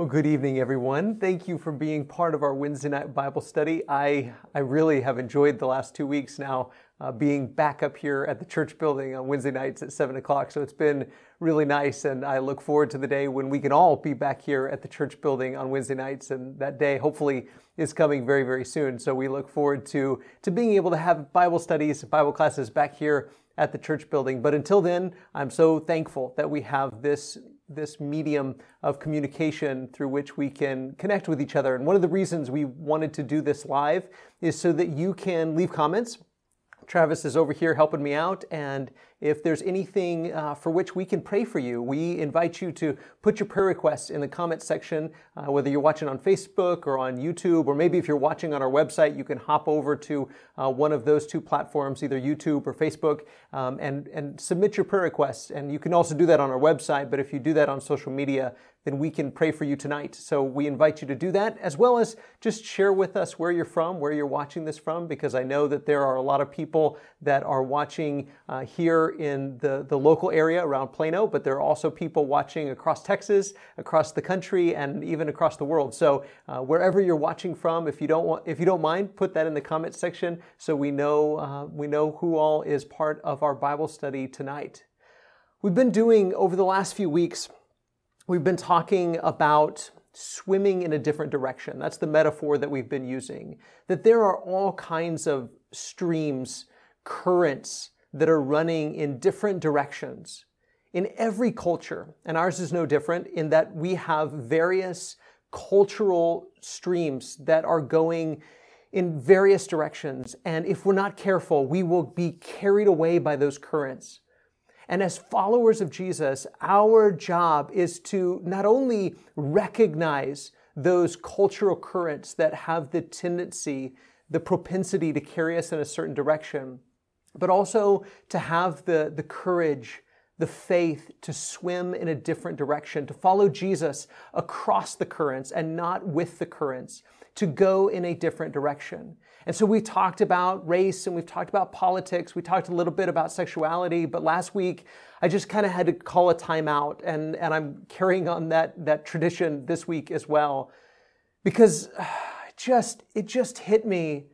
Well, good evening, everyone. Thank you for being part of our Wednesday night Bible study. I, I really have enjoyed the last two weeks now uh, being back up here at the church building on Wednesday nights at 7 o'clock. So it's been really nice, and I look forward to the day when we can all be back here at the church building on Wednesday nights. And that day, hopefully, is coming very, very soon. So we look forward to, to being able to have Bible studies, Bible classes back here at the church building. But until then, I'm so thankful that we have this this medium of communication through which we can connect with each other. And one of the reasons we wanted to do this live is so that you can leave comments. Travis is over here helping me out, and if there's anything uh, for which we can pray for you, we invite you to put your prayer requests in the comment section, uh, whether you're watching on Facebook or on YouTube, or maybe if you're watching on our website, you can hop over to uh, one of those two platforms, either YouTube or Facebook, um, and, and submit your prayer requests. And you can also do that on our website, but if you do that on social media, then we can pray for you tonight. So we invite you to do that, as well as just share with us where you're from, where you're watching this from, because I know that there are a lot of people that are watching uh, in the, the local area around Plano, but there are also people watching across Texas, across the country, and even across the world. So uh, wherever you're watching from, if you don't want, if you don't mind, put that in the comment section so we know uh, we know who all is part of our Bible study tonight. We've been doing over the last few weeks We've been talking about swimming in a different direction. That's the metaphor that we've been using. That there are all kinds of streams, currents that are running in different directions in every culture. And ours is no different in that we have various cultural streams that are going in various directions. And if we're not careful, we will be carried away by those currents. And as followers of Jesus, our job is to not only recognize those cultural currents that have the tendency, the propensity to carry us in a certain direction, but also to have the, the courage, the faith to swim in a different direction, to follow Jesus across the currents and not with the currents, to go in a different direction. And so we talked about race and we've talked about politics. We talked a little bit about sexuality, but last week I just kind of had to call a timeout and, and I'm carrying on that, that tradition this week as well. Because just it just hit me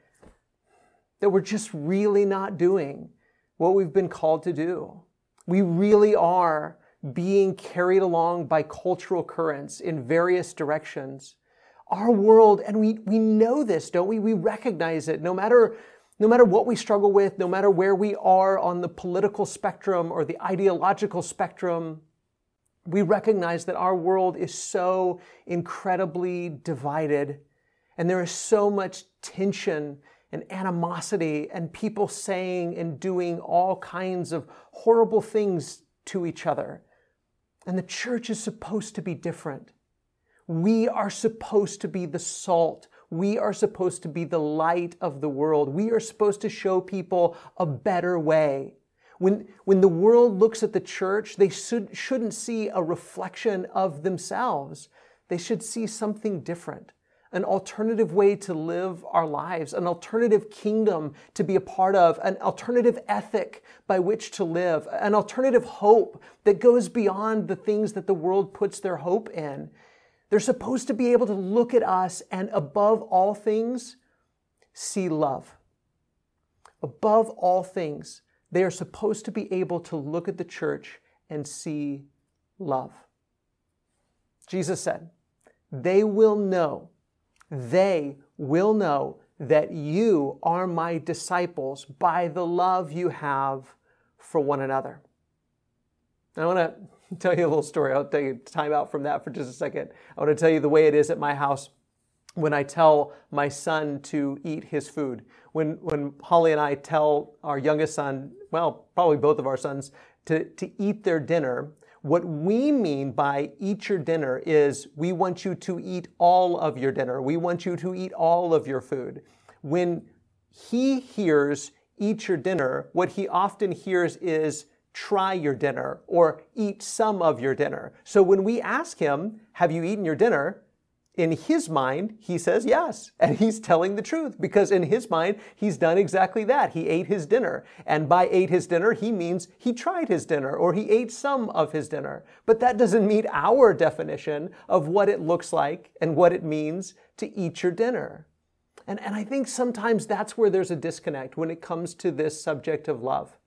that we're just really not doing what we've been called to do. We really are being carried along by cultural currents in various directions our world, and we, we know this, don't we? We recognize it. No matter, no matter what we struggle with, no matter where we are on the political spectrum or the ideological spectrum, we recognize that our world is so incredibly divided and there is so much tension and animosity and people saying and doing all kinds of horrible things to each other. And the church is supposed to be different. We are supposed to be the salt. We are supposed to be the light of the world. We are supposed to show people a better way. When, when the world looks at the church, they should, shouldn't see a reflection of themselves. They should see something different, an alternative way to live our lives, an alternative kingdom to be a part of, an alternative ethic by which to live, an alternative hope that goes beyond the things that the world puts their hope in. They're supposed to be able to look at us and above all things, see love. Above all things, they are supposed to be able to look at the church and see love. Jesus said, They will know, they will know that you are my disciples by the love you have for one another. I want to tell you a little story. I'll take time out from that for just a second. I want to tell you the way it is at my house when I tell my son to eat his food. When, when Holly and I tell our youngest son, well, probably both of our sons, to, to eat their dinner, what we mean by eat your dinner is we want you to eat all of your dinner. We want you to eat all of your food. When he hears eat your dinner, what he often hears is try your dinner or eat some of your dinner. So when we ask him, Have you eaten your dinner? In his mind, he says yes. And he's telling the truth because in his mind, he's done exactly that. He ate his dinner. And by ate his dinner, he means he tried his dinner or he ate some of his dinner. But that doesn't meet our definition of what it looks like and what it means to eat your dinner. And, and I think sometimes that's where there's a disconnect when it comes to this subject of love.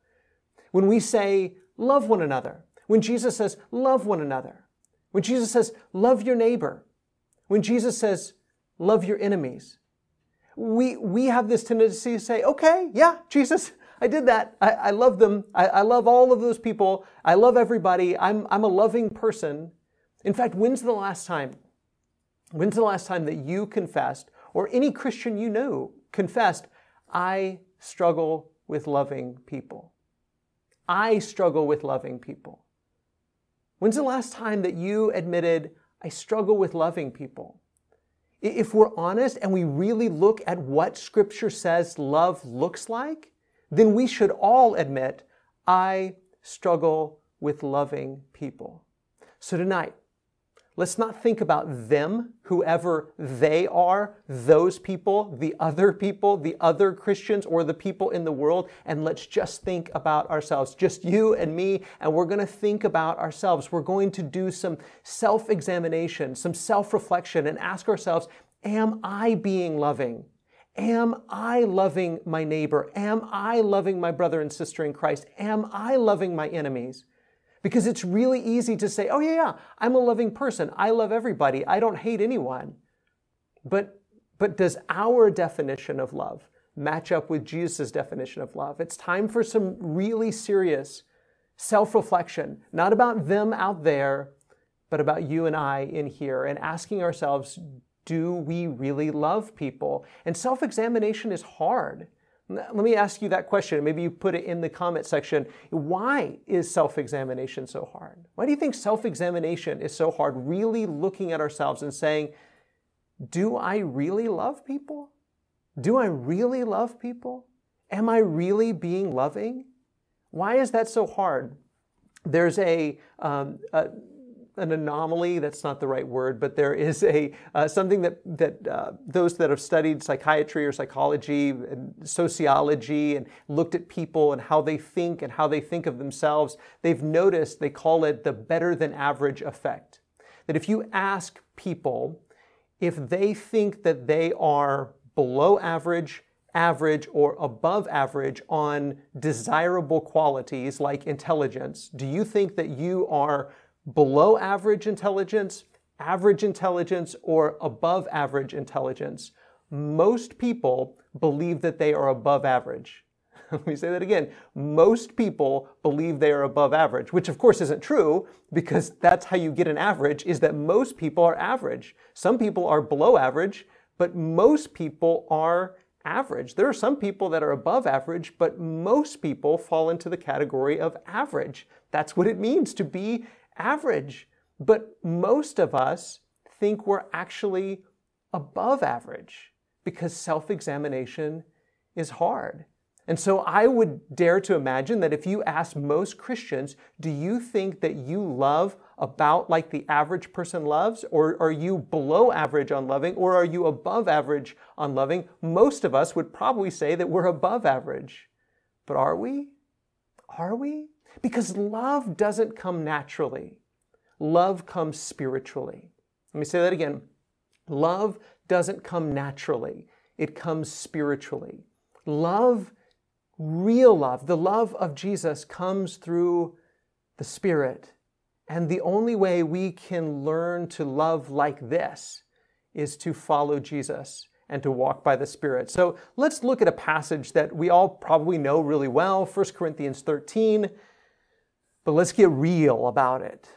When we say, love one another, when Jesus says, love one another, when Jesus says, love your neighbor, when Jesus says, love your enemies, we, we have this tendency to say, okay, yeah, Jesus, I did that. I, I love them. I, I love all of those people. I love everybody. I'm, I'm a loving person. In fact, when's the last time? When's the last time that you confessed, or any Christian you know confessed, I struggle with loving people? I struggle with loving people. When's the last time that you admitted, I struggle with loving people. If we're honest and we really look at what Scripture says love looks like, then we should all admit, I struggle with loving people. So tonight, Let's not think about them, whoever they are, those people, the other people, the other Christians, or the people in the world, and let's just think about ourselves. Just you and me, and we're going to think about ourselves. We're going to do some self examination, some self reflection, and ask ourselves Am I being loving? Am I loving my neighbor? Am I loving my brother and sister in Christ? Am I loving my enemies? Because it's really easy to say, oh, yeah, yeah, I'm a loving person. I love everybody. I don't hate anyone. But, but does our definition of love match up with Jesus' definition of love? It's time for some really serious self reflection, not about them out there, but about you and I in here, and asking ourselves, do we really love people? And self examination is hard. Let me ask you that question. Maybe you put it in the comment section. Why is self examination so hard? Why do you think self examination is so hard? Really looking at ourselves and saying, Do I really love people? Do I really love people? Am I really being loving? Why is that so hard? There's a, um, a an anomaly. That's not the right word, but there is a uh, something that that uh, those that have studied psychiatry or psychology and sociology and looked at people and how they think and how they think of themselves, they've noticed they call it the better than average effect. That if you ask people if they think that they are below average, average, or above average on desirable qualities like intelligence, do you think that you are below average intelligence, average intelligence, or above average intelligence, most people believe that they are above average. Let me say that again. Most people believe they are above average, which of course isn't true because that's how you get an average is that most people are average. Some people are below average, but most people are average. There are some people that are above average, but most people fall into the category of average. That's what it means to be average, but most of us think we're actually above average because self examination is hard. And so I would dare to imagine that if you ask most Christians, do you think that you love about like the average person loves? Or are you below average on loving? Or are you above average on loving? Most of us would probably say that we're above average. But are we? Are we? Because love doesn't come naturally. Love comes spiritually. Let me say that again. Love doesn't come naturally. It comes spiritually. Love, real love, the love of Jesus comes through the Spirit. And the only way we can learn to love like this is to follow Jesus and to walk by the Spirit. So let's look at a passage that we all probably know really well 1 Corinthians 13. But let's get real about it.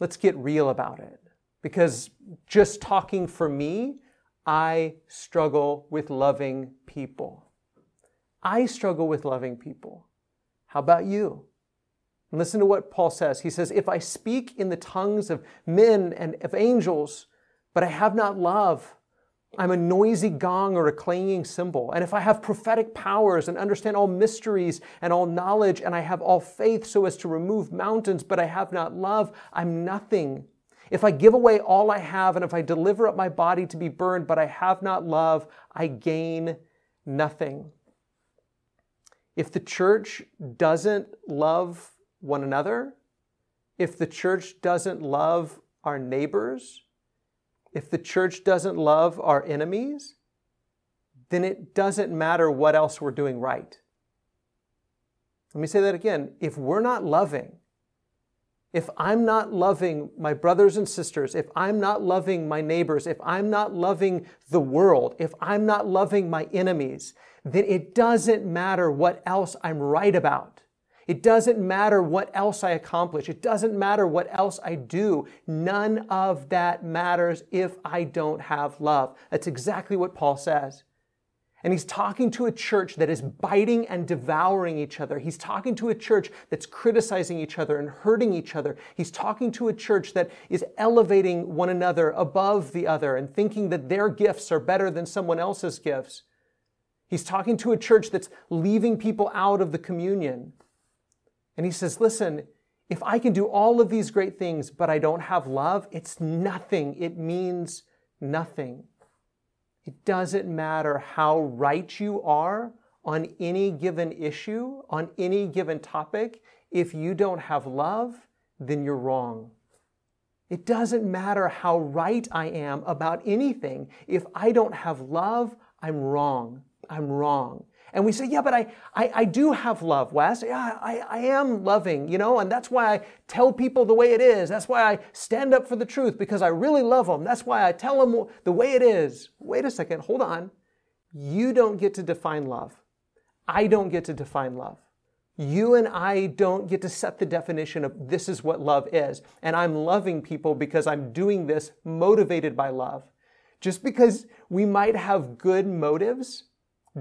Let's get real about it. Because just talking for me, I struggle with loving people. I struggle with loving people. How about you? Listen to what Paul says. He says, If I speak in the tongues of men and of angels, but I have not love, I'm a noisy gong or a clanging cymbal. And if I have prophetic powers and understand all mysteries and all knowledge, and I have all faith so as to remove mountains, but I have not love, I'm nothing. If I give away all I have and if I deliver up my body to be burned, but I have not love, I gain nothing. If the church doesn't love one another, if the church doesn't love our neighbors, if the church doesn't love our enemies, then it doesn't matter what else we're doing right. Let me say that again. If we're not loving, if I'm not loving my brothers and sisters, if I'm not loving my neighbors, if I'm not loving the world, if I'm not loving my enemies, then it doesn't matter what else I'm right about. It doesn't matter what else I accomplish. It doesn't matter what else I do. None of that matters if I don't have love. That's exactly what Paul says. And he's talking to a church that is biting and devouring each other. He's talking to a church that's criticizing each other and hurting each other. He's talking to a church that is elevating one another above the other and thinking that their gifts are better than someone else's gifts. He's talking to a church that's leaving people out of the communion. And he says, listen, if I can do all of these great things, but I don't have love, it's nothing. It means nothing. It doesn't matter how right you are on any given issue, on any given topic. If you don't have love, then you're wrong. It doesn't matter how right I am about anything. If I don't have love, I'm wrong. I'm wrong. And we say, yeah, but I, I, I do have love, Wes. Yeah, I, I am loving, you know, and that's why I tell people the way it is. That's why I stand up for the truth because I really love them. That's why I tell them the way it is. Wait a second, hold on. You don't get to define love. I don't get to define love. You and I don't get to set the definition of this is what love is. And I'm loving people because I'm doing this motivated by love. Just because we might have good motives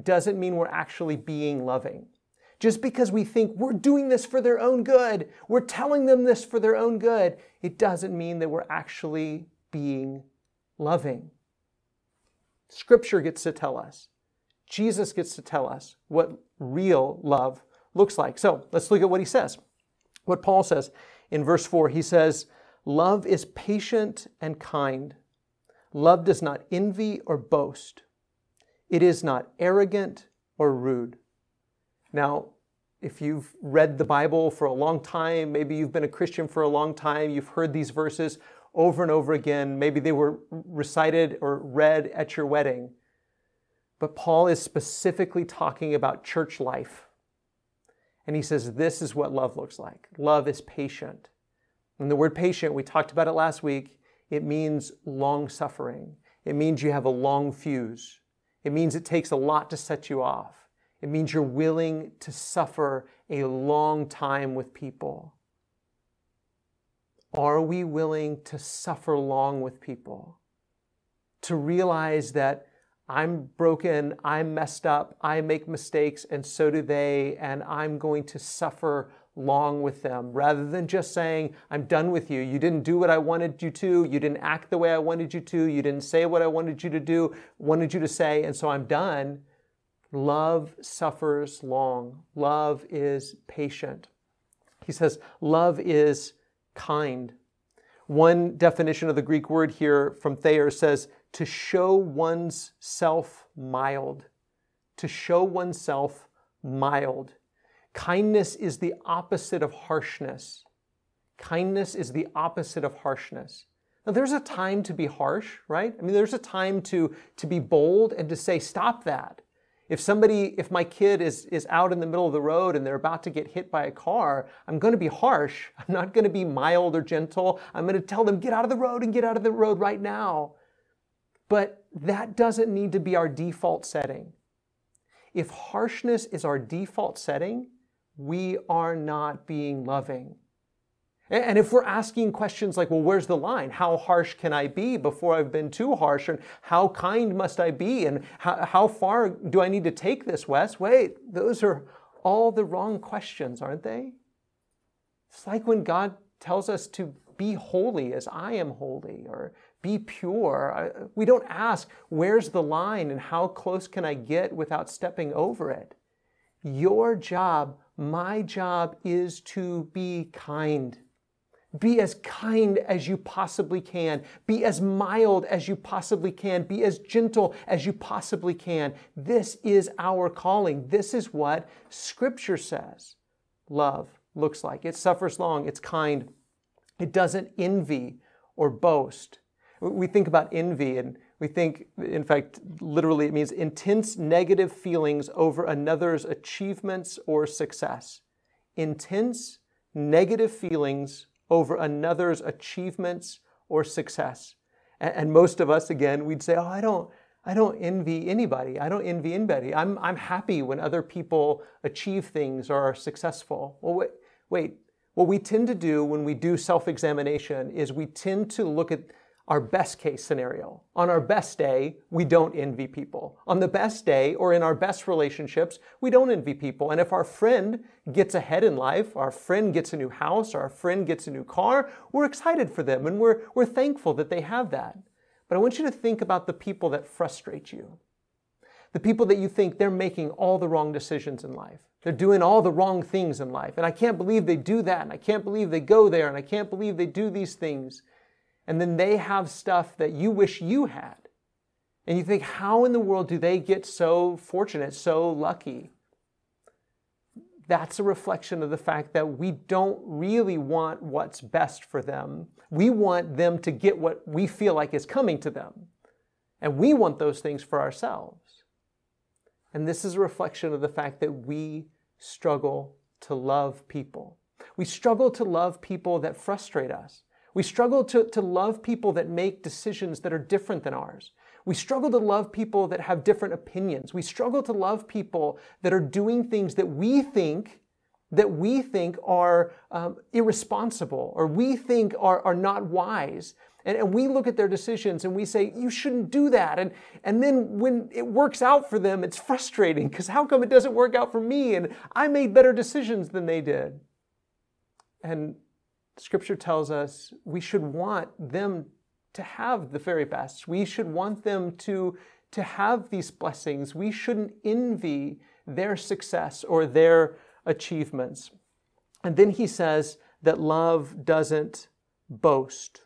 doesn't mean we're actually being loving. Just because we think we're doing this for their own good, we're telling them this for their own good, it doesn't mean that we're actually being loving. Scripture gets to tell us, Jesus gets to tell us what real love looks like. So let's look at what he says. What Paul says in verse 4 he says, Love is patient and kind. Love does not envy or boast. It is not arrogant or rude. Now, if you've read the Bible for a long time, maybe you've been a Christian for a long time, you've heard these verses over and over again. Maybe they were recited or read at your wedding. But Paul is specifically talking about church life. And he says, This is what love looks like. Love is patient. And the word patient, we talked about it last week, it means long suffering. It means you have a long fuse. It means it takes a lot to set you off. It means you're willing to suffer a long time with people. Are we willing to suffer long with people? To realize that I'm broken, I'm messed up, I make mistakes, and so do they, and I'm going to suffer long with them rather than just saying, I'm done with you. You didn't do what I wanted you to. You didn't act the way I wanted you to. You didn't say what I wanted you to do, wanted you to say, and so I'm done. Love suffers long. Love is patient. He says, love is kind. One definition of the Greek word here from Thayer says to show one's self mild. To show oneself mild. Kindness is the opposite of harshness. Kindness is the opposite of harshness. Now, there's a time to be harsh, right? I mean, there's a time to, to be bold and to say, stop that. If somebody, if my kid is, is out in the middle of the road and they're about to get hit by a car, I'm going to be harsh. I'm not going to be mild or gentle. I'm going to tell them, get out of the road and get out of the road right now. But that doesn't need to be our default setting. If harshness is our default setting, we are not being loving. And if we're asking questions like, well, where's the line? How harsh can I be before I've been too harsh? And how kind must I be? And how, how far do I need to take this, Wes? Wait, those are all the wrong questions, aren't they? It's like when God tells us to be holy as I am holy or be pure. We don't ask, where's the line and how close can I get without stepping over it? Your job my job is to be kind. Be as kind as you possibly can. Be as mild as you possibly can. Be as gentle as you possibly can. This is our calling. This is what Scripture says love looks like. It suffers long, it's kind, it doesn't envy or boast. We think about envy and we think, in fact, literally, it means intense negative feelings over another's achievements or success. Intense negative feelings over another's achievements or success. And, most of us, again, we'd say, Oh, I don't. I don't envy anybody. I don't envy anybody. I'm, I'm happy when other people achieve things or are successful. Well, wait, wait. What we tend to do when we do self examination is we tend to look at our best case scenario. On our best day, we don't envy people. On the best day or in our best relationships, we don't envy people. And if our friend gets ahead in life, our friend gets a new house, our friend gets a new car, we're excited for them and we're, we're thankful that they have that. But I want you to think about the people that frustrate you. The people that you think they're making all the wrong decisions in life. They're doing all the wrong things in life. And I can't believe they do that. And I can't believe they go there. And I can't believe they do these things and then they have stuff that you wish you had. And you think, how in the world do they get so fortunate, so lucky? That's a reflection of the fact that we don't really want what's best for them. We want them to get what we feel like is coming to them. And we want those things for ourselves. And this is a reflection of the fact that we struggle to love people. We struggle to love people that frustrate us. We struggle to, to love people that make decisions that are different than ours. We struggle to love people that have different opinions. We struggle to love people that are doing things that we think that we think are um, irresponsible or we think are, are not wise. And, and, we look at their decisions and we say, you shouldn't do that. And, and then when it works out for them, it's frustrating because how come it doesn't work out for me? And I made better decisions than they did. And Scripture tells us we should want them to have the very best. We should want them to, to have these blessings. We shouldn't envy their success or their achievements. And then he says that love doesn't boast,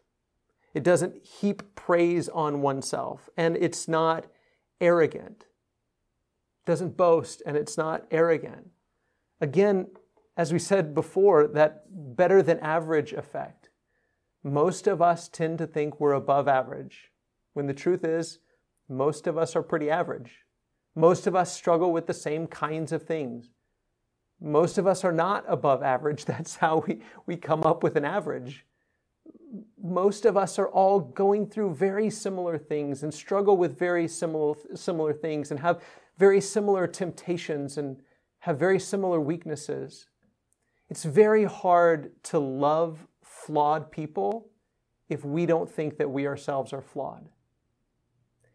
it doesn't heap praise on oneself, and it's not arrogant. It doesn't boast and it's not arrogant. Again, as we said before, that better than average effect. Most of us tend to think we're above average, when the truth is, most of us are pretty average. Most of us struggle with the same kinds of things. Most of us are not above average. That's how we, we come up with an average. Most of us are all going through very similar things and struggle with very similar, similar things and have very similar temptations and have very similar weaknesses. It's very hard to love flawed people if we don't think that we ourselves are flawed.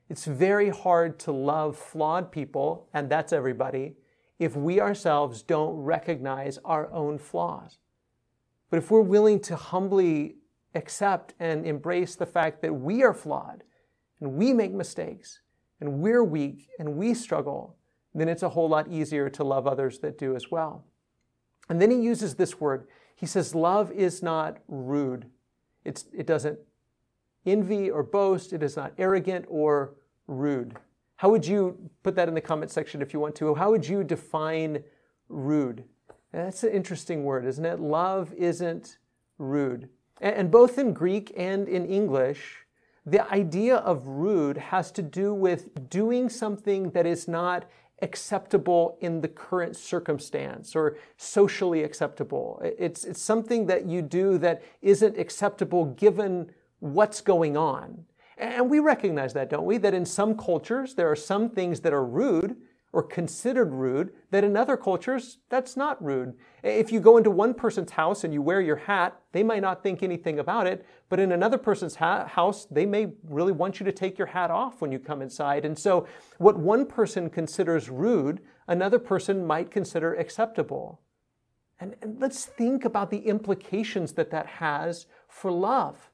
It's very hard to love flawed people, and that's everybody, if we ourselves don't recognize our own flaws. But if we're willing to humbly accept and embrace the fact that we are flawed and we make mistakes and we're weak and we struggle, then it's a whole lot easier to love others that do as well. And then he uses this word. He says, Love is not rude. It's, it doesn't envy or boast. It is not arrogant or rude. How would you put that in the comment section if you want to? How would you define rude? That's an interesting word, isn't it? Love isn't rude. And both in Greek and in English, the idea of rude has to do with doing something that is not acceptable in the current circumstance or socially acceptable. It's, it's something that you do that isn't acceptable given what's going on. And we recognize that, don't we? That in some cultures, there are some things that are rude or considered rude that in other cultures, that's not rude. If you go into one person's house and you wear your hat, they might not think anything about it, but in another person's ha- house, they may really want you to take your hat off when you come inside. And so, what one person considers rude, another person might consider acceptable. And, and let's think about the implications that that has for love.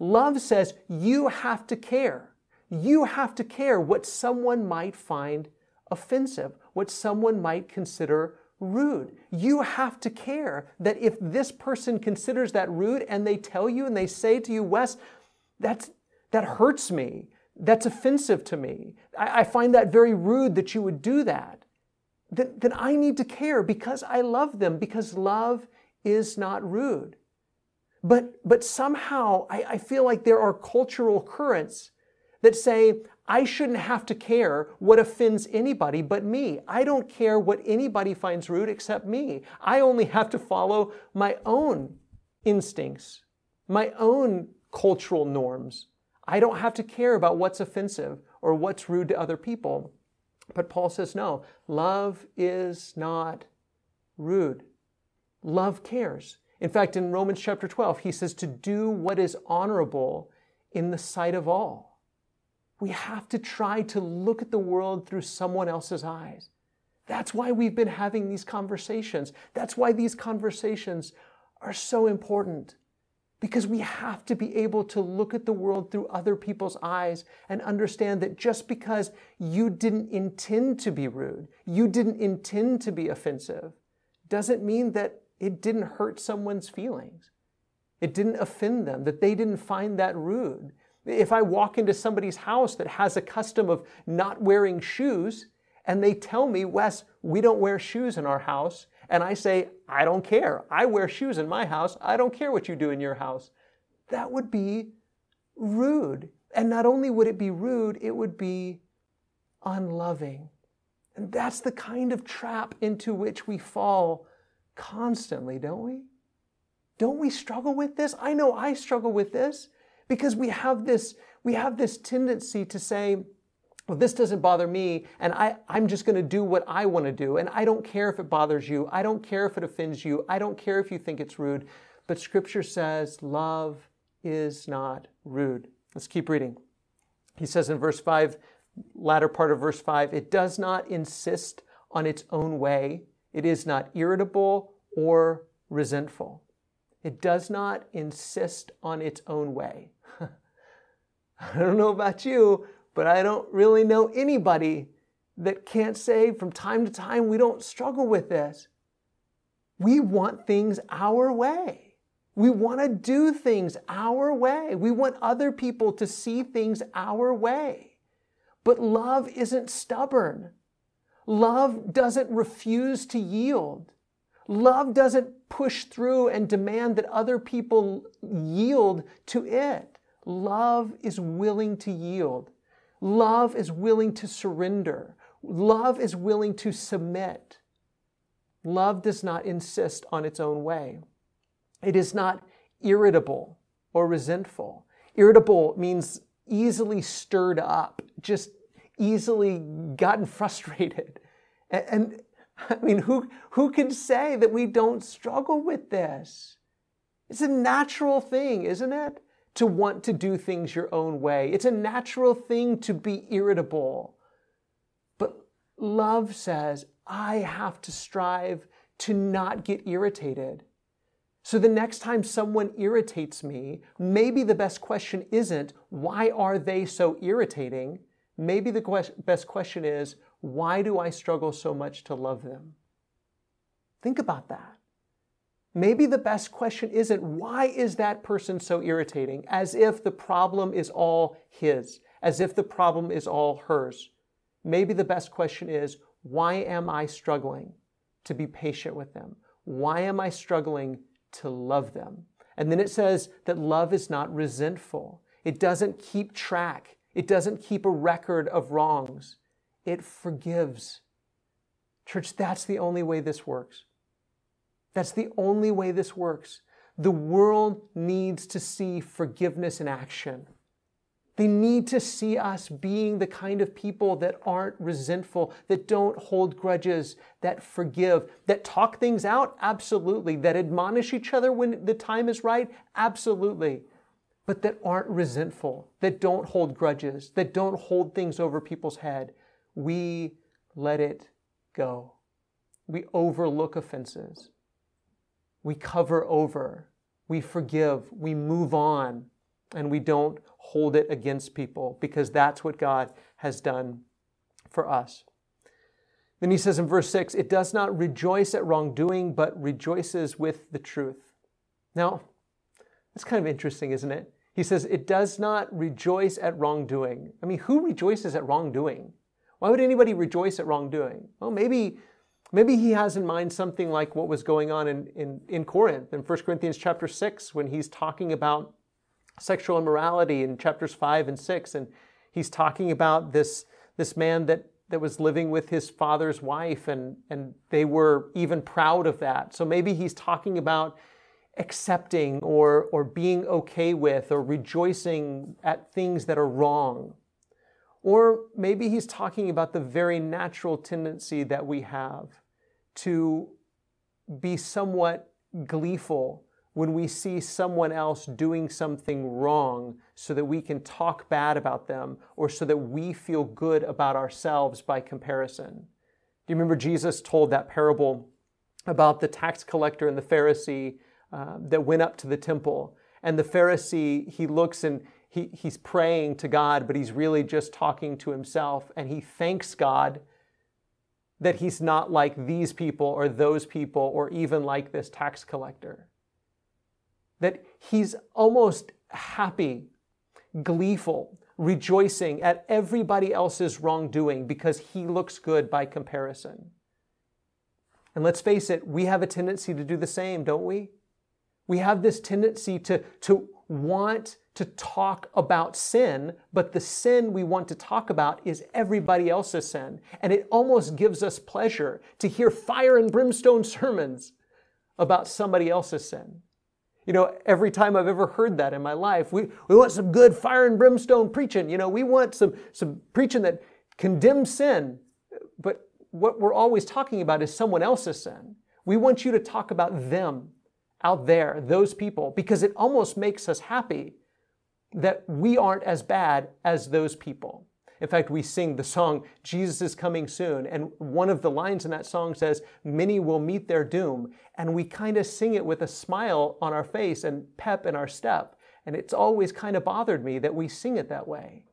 Love says you have to care. You have to care what someone might find offensive, what someone might consider rude. You have to care that if this person considers that rude and they tell you and they say to you, Wes, that's, that hurts me. That's offensive to me. I, I find that very rude that you would do that. Then, then I need to care because I love them, because love is not rude. But, but somehow I, I feel like there are cultural currents that say, I shouldn't have to care what offends anybody but me. I don't care what anybody finds rude except me. I only have to follow my own instincts, my own cultural norms. I don't have to care about what's offensive or what's rude to other people. But Paul says, no, love is not rude. Love cares. In fact, in Romans chapter 12, he says to do what is honorable in the sight of all. We have to try to look at the world through someone else's eyes. That's why we've been having these conversations. That's why these conversations are so important. Because we have to be able to look at the world through other people's eyes and understand that just because you didn't intend to be rude, you didn't intend to be offensive, doesn't mean that it didn't hurt someone's feelings. It didn't offend them, that they didn't find that rude. If I walk into somebody's house that has a custom of not wearing shoes, and they tell me, Wes, we don't wear shoes in our house, and I say, I don't care. I wear shoes in my house. I don't care what you do in your house. That would be rude. And not only would it be rude, it would be unloving. And that's the kind of trap into which we fall constantly, don't we? Don't we struggle with this? I know I struggle with this because we have this, we have this tendency to say, well, this doesn't bother me, and I, I'm just going to do what I want to do, and I don't care if it bothers you. I don't care if it offends you. I don't care if you think it's rude. But Scripture says love is not rude. Let's keep reading. He says in verse 5, latter part of verse 5, it does not insist on its own way, it is not irritable or resentful. It does not insist on its own way. I don't know about you, but I don't really know anybody that can't say from time to time we don't struggle with this. We want things our way. We want to do things our way. We want other people to see things our way. But love isn't stubborn. Love doesn't refuse to yield. Love doesn't push through and demand that other people yield to it. Love is willing to yield. Love is willing to surrender. Love is willing to submit. Love does not insist on its own way. It is not irritable or resentful. Irritable means easily stirred up, just easily gotten frustrated. And, and, I mean, who, who can say that we don't struggle with this? It's a natural thing, isn't it? To want to do things your own way. It's a natural thing to be irritable. But love says, I have to strive to not get irritated. So the next time someone irritates me, maybe the best question isn't, why are they so irritating? Maybe the best question is, why do I struggle so much to love them? Think about that maybe the best question isn't why is that person so irritating, as if the problem is all his, as if the problem is all hers. Maybe the best question is why am I struggling to be patient with them? Why am I struggling to love them? And then it says that love is not resentful. It doesn't keep track. It doesn't keep a record of wrongs. It forgives. Church, that's the only way this works. That's the only way this works. The world needs to see forgiveness in action. They need to see us being the kind of people that aren't resentful, that don't hold grudges, that forgive, that talk things out, absolutely, that admonish each other when the time is right, absolutely, but that aren't resentful, that don't hold grudges, that don't hold things over people's head. We let it go. We overlook offenses we cover over, we forgive, we move on, and we don't hold it against people because that's what God has done for us. Then he says in verse 6 it does not rejoice at wrongdoing, but rejoices with the truth. Now, that's kind of interesting, isn't it? He says it does not rejoice at wrongdoing. I mean, who rejoices at wrongdoing? Why would anybody rejoice at wrongdoing? Well, maybe maybe he has in mind something like what was going on in, in, in Corinth in 1 Corinthians chapter 6 when he's talking about sexual immorality in chapters 5 and 6 and he's talking about this this man that that was living with his father's wife and and they were even proud of that. So maybe he's talking about accepting or or being okay with or rejoicing at things that are wrong or maybe he's talking about the very natural tendency that we have to be somewhat gleeful when we see someone else doing something wrong so that we can talk bad about them or so that we feel good about ourselves by comparison. Do you remember Jesus told that parable about the tax collector and the Pharisee uh, that went up to the temple? And the Pharisee, he looks and he, he's praying to God, but he's really just talking to himself. And he thanks God that he's not like these people or those people or even like this tax collector that he's almost happy, gleeful, rejoicing at everybody else's wrongdoing because he looks good by comparison. And let's face it, we have a tendency to do the same, don't we? We have this tendency to, to want to talk about sin, but the sin we want to talk about is everybody else's sin. And it almost gives us pleasure to hear fire and brimstone sermons about somebody else's sin. You know, every time I've ever heard that in my life, we, we want some good fire and brimstone preaching. You know, we want some, some preaching that condemns sin. But what we're always talking about is someone else's sin. We want you to talk about them out there, those people, because it almost makes us happy that we aren't as bad as those people. In fact, we sing the song, Jesus is Coming Soon. And one of the lines in that song says, Many will meet their doom. And we kind of sing it with a smile on our face and pep in our step. And it's always kind of bothered me that we sing it that way.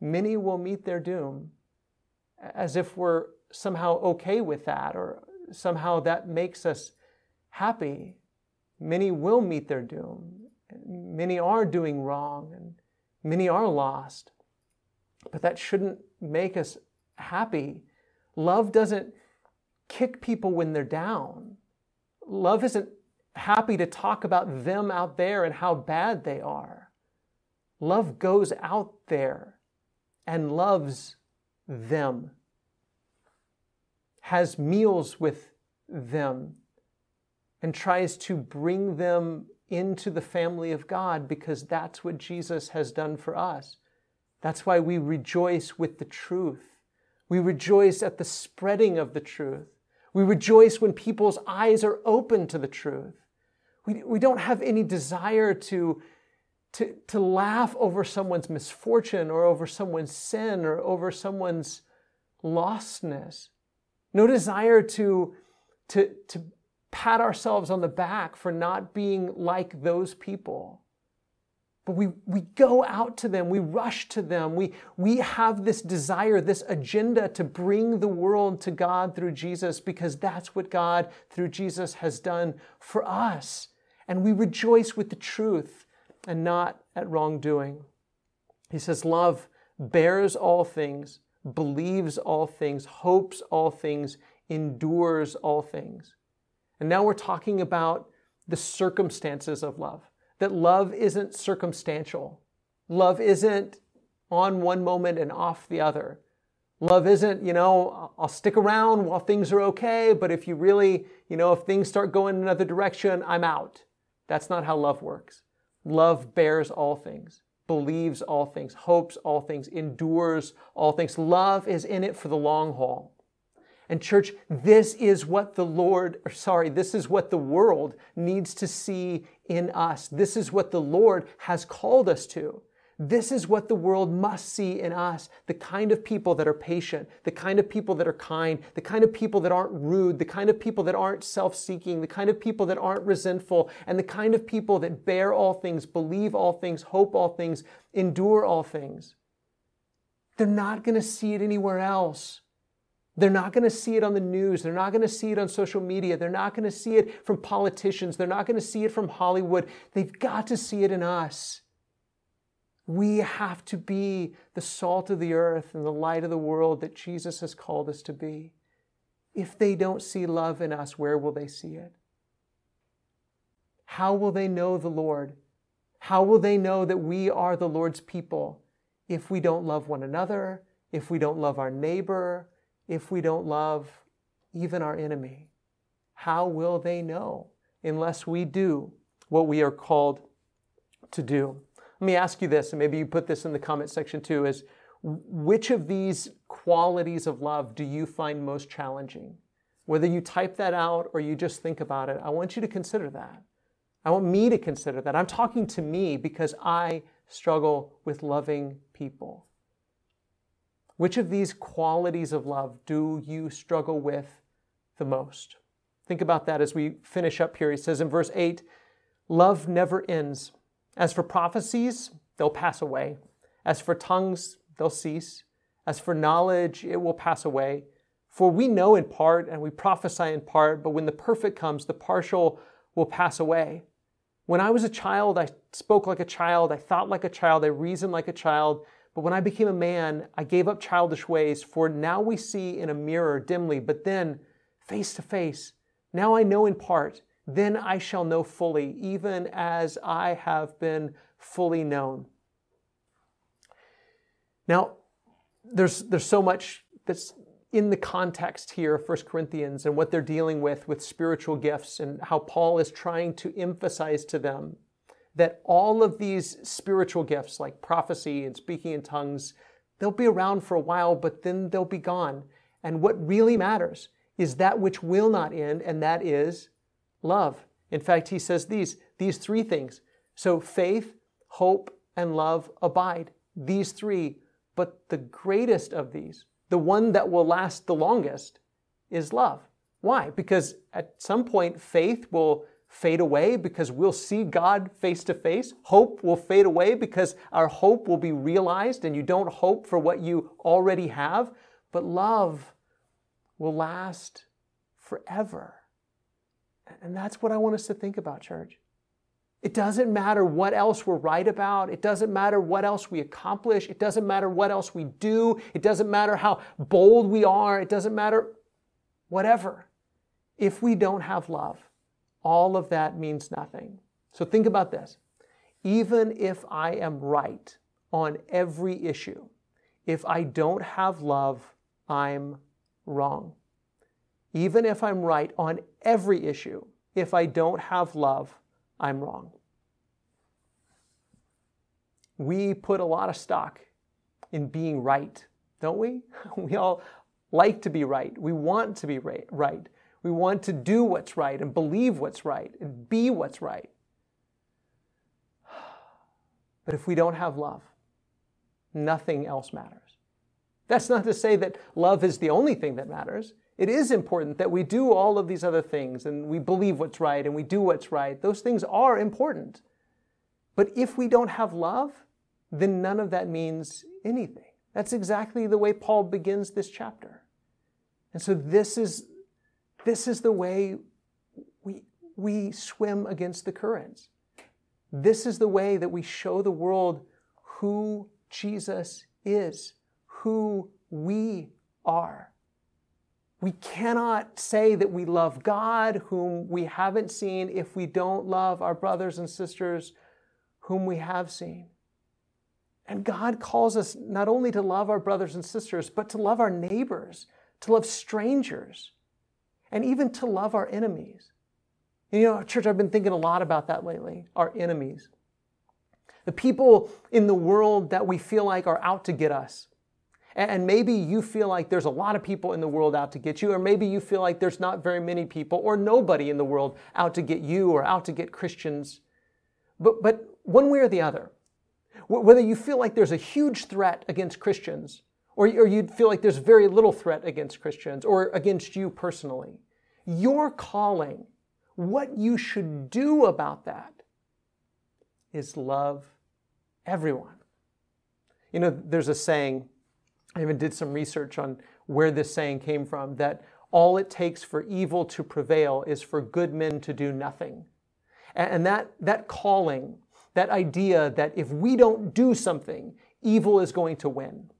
Many will meet their doom, as if we're somehow okay with that or somehow that makes us happy. Many will meet their doom. Many are doing wrong and many are lost. But that shouldn't make us happy. Love doesn't kick people when they're down. Love isn't happy to talk about them out there and how bad they are. Love goes out there and loves them, has meals with them, and tries to bring them into the family of God because that's what Jesus has done for us. That's why we rejoice with the truth. We rejoice at the spreading of the truth. We rejoice when people's eyes are open to the truth. We, we don't have any desire to, to, to laugh over someone's misfortune or over someone's sin or over someone's lostness. No desire to, to, to pat ourselves on the back for not being like those people. But we, we go out to them, we rush to them, we, we have this desire, this agenda to bring the world to God through Jesus because that's what God through Jesus has done for us. And we rejoice with the truth and not at wrongdoing. He says, Love bears all things, believes all things, hopes all things, endures all things. And now we're talking about the circumstances of love that love isn't circumstantial. Love isn't on one moment and off the other. Love isn't, you know, I'll stick around while things are okay, but if you really, you know, if things start going another direction, I'm out. That's not how love works. Love bears all things, believes all things, hopes all things, endures all things. Love is in it for the long haul. And church, this is what the Lord, sorry, this is what the world needs to see in us. This is what the Lord has called us to. This is what the world must see in us the kind of people that are patient, the kind of people that are kind, the kind of people that aren't rude, the kind of people that aren't self seeking, the kind of people that aren't resentful, and the kind of people that bear all things, believe all things, hope all things, endure all things. They're not going to see it anywhere else. They're not going to see it on the news. They're not going to see it on social media. They're not going to see it from politicians. They're not going to see it from Hollywood. They've got to see it in us. We have to be the salt of the earth and the light of the world that Jesus has called us to be. If they don't see love in us, where will they see it? How will they know the Lord? How will they know that we are the Lord's people if we don't love one another, if we don't love our neighbor, if we don't love even our enemy? How will they know unless we do what we are called to do? Let me ask you this, and maybe you put this in the comment section too, is which of these qualities of love do you find most challenging? Whether you type that out or you just think about it, I want you to consider that. I want me to consider that. I'm talking to me because I struggle with loving people. Which of these qualities of love do you struggle with the most? Think about that as we finish up here. He says in verse 8, Love never ends. As for prophecies, they'll pass away. As for tongues, they'll cease. As for knowledge, it will pass away. For we know in part and we prophesy in part, but when the perfect comes, the partial will pass away. When I was a child, I spoke like a child, I thought like a child, I reasoned like a child. But when I became a man, I gave up childish ways. For now we see in a mirror dimly, but then face to face. Now I know in part, then I shall know fully, even as I have been fully known. Now, there's, there's so much that's in the context here of 1 Corinthians and what they're dealing with with spiritual gifts and how Paul is trying to emphasize to them that all of these spiritual gifts like prophecy and speaking in tongues, they'll be around for a while, but then they'll be gone. And what really matters is that which will not end, and that is love. In fact, he says these, these three things. So faith, hope, and love abide. These three. But the greatest of these the one that will last the longest is love. Why? Because at some point, faith will fade away because we'll see God face to face. Hope will fade away because our hope will be realized and you don't hope for what you already have. But love will last forever. And that's what I want us to think about, church. It doesn't matter what else we're right about. It doesn't matter what else we accomplish. It doesn't matter what else we do. It doesn't matter how bold we are. It doesn't matter whatever. If we don't have love, all of that means nothing. So think about this. Even if I am right on every issue, if I don't have love, I'm wrong. Even if I'm right on every issue, if I don't have love, I'm wrong. We put a lot of stock in being right, don't we? We all like to be right. We want to be right. We want to do what's right and believe what's right and be what's right. But if we don't have love, nothing else matters. That's not to say that love is the only thing that matters. It is important that we do all of these other things and we believe what's right and we do what's right. Those things are important. But if we don't have love, then none of that means anything. That's exactly the way Paul begins this chapter. And so this is, this is the way we, we swim against the currents. This is the way that we show the world who Jesus is, who we are. We cannot say that we love God, whom we haven't seen, if we don't love our brothers and sisters whom we have seen. And God calls us not only to love our brothers and sisters, but to love our neighbors, to love strangers, and even to love our enemies. You know, church, I've been thinking a lot about that lately our enemies. The people in the world that we feel like are out to get us. And maybe you feel like there's a lot of people in the world out to get you, or maybe you feel like there's not very many people or nobody in the world out to get you or out to get Christians. But, but one way or the other, whether you feel like there's a huge threat against Christians, or, or you feel like there's very little threat against Christians or against you personally, your calling, what you should do about that, is love everyone. You know, there's a saying, I even did some research on where this saying came from that all it takes for evil to prevail is for good men to do nothing. And that, that calling, that idea that if we don't do something, evil is going to win.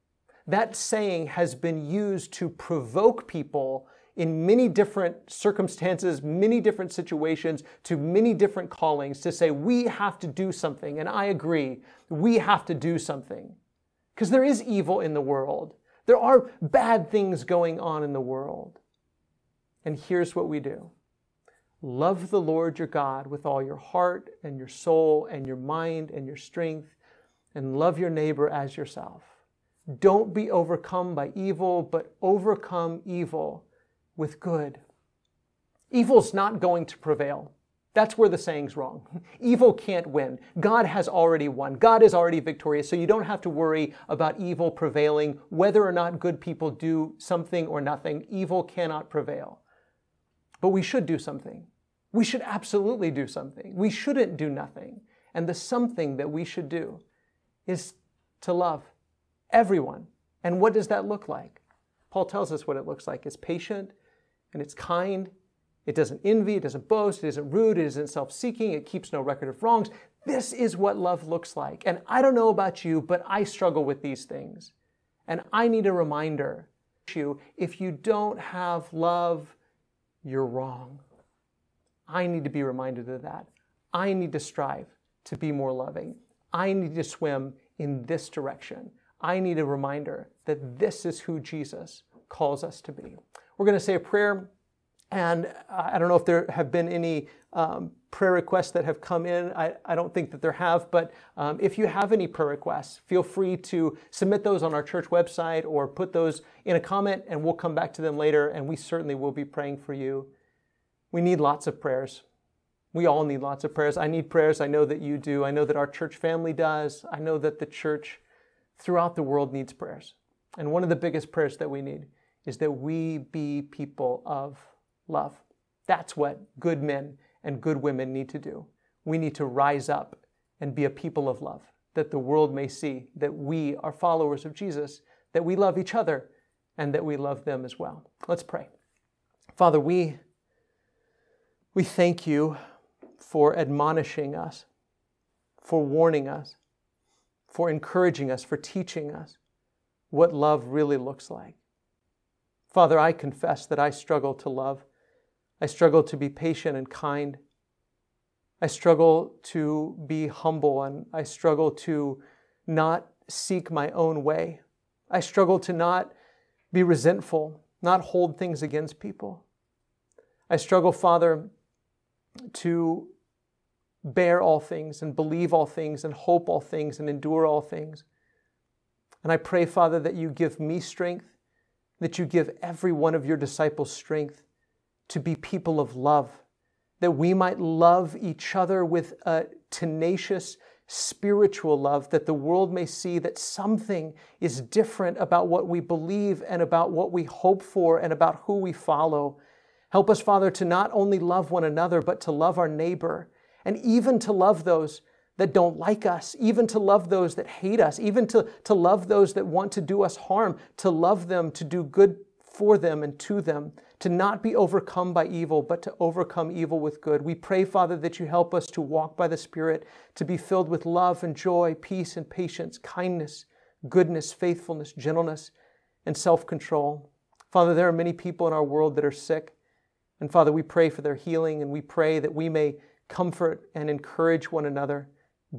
That saying has been used to provoke people in many different circumstances, many different situations, to many different callings to say, we have to do something. And I agree, we have to do something. Because there is evil in the world, there are bad things going on in the world. And here's what we do love the Lord your God with all your heart and your soul and your mind and your strength, and love your neighbor as yourself. Don't be overcome by evil, but overcome evil with good. Evil's not going to prevail. That's where the saying's wrong. Evil can't win. God has already won. God is already victorious, so you don't have to worry about evil prevailing. Whether or not good people do something or nothing, evil cannot prevail. But we should do something. We should absolutely do something. We shouldn't do nothing. And the something that we should do is to love everyone. And what does that look like? Paul tells us what it looks like. It's patient, and it's kind. It doesn't envy, it doesn't boast, it isn't rude, it isn't self seeking, it keeps no record of wrongs. This is what love looks like. And I don't know about you, but I struggle with these things. And I need a reminder. You if you don't have love, you're wrong. I need to be reminded of that. I need to strive to be more loving. I need to swim in this direction. I need a reminder that this is who Jesus calls us to be. We're going to say a prayer. And I don't know if there have been any um, prayer requests that have come in. I, I don't think that there have, but um, if you have any prayer requests, feel free to submit those on our church website or put those in a comment and we'll come back to them later and we certainly will be praying for you. We need lots of prayers. We all need lots of prayers. I need prayers. I know that you do. I know that our church family does. I know that the church throughout the world needs prayers. And one of the biggest prayers that we need is that we be people of love. That's what good men and good women need to do. We need to rise up and be a people of love, that the world may see that we are followers of Jesus, that we love each other, and that we love them as well. Let's pray. Father, we, we thank you for admonishing us, for warning us, for encouraging us, for teaching us what love really looks like. Father, I confess that I struggle to love. I struggle to be patient and kind. I struggle to be humble and I struggle to not seek my own way. I struggle to not be resentful, not hold things against people. I struggle, Father, to bear all things and believe all things and hope all things and endure all things. And I pray, Father, that you give me strength that you give every one of your disciples strength to be people of love, that we might love each other with a tenacious spiritual love, that the world may see that something is different about what we believe and about what we hope for and about who we follow. Help us, Father, to not only love one another, but to love our neighbor and even to love those that don't like us, even to love those that hate us, even to, to love those that want to do us harm, to love them, to do good for them and to them, to not be overcome by evil, but to overcome evil with good. We pray, Father, that you help us to walk by the Spirit, to be filled with love and joy, peace and patience, kindness, goodness, faithfulness, gentleness, and self control. Father, there are many people in our world that are sick. And Father, we pray for their healing and we pray that we may comfort and encourage one another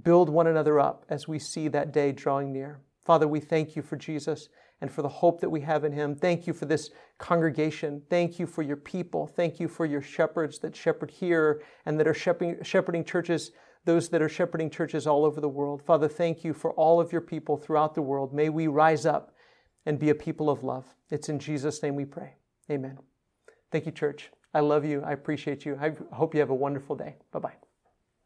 build one another up as we see that day drawing near. Father, we thank you for Jesus and for the hope that we have in him. Thank you for this congregation. Thank you for your people. Thank you for your shepherds that shepherd here and that are shepherding, churches, those that are shepherding churches all over the world. Father, thank you for all of your people throughout the world. May we rise up and be a people of love. It's in Jesus' name we pray. Amen. Thank you, church. I love you. I appreciate you. I hope you have a wonderful day. Bye bye.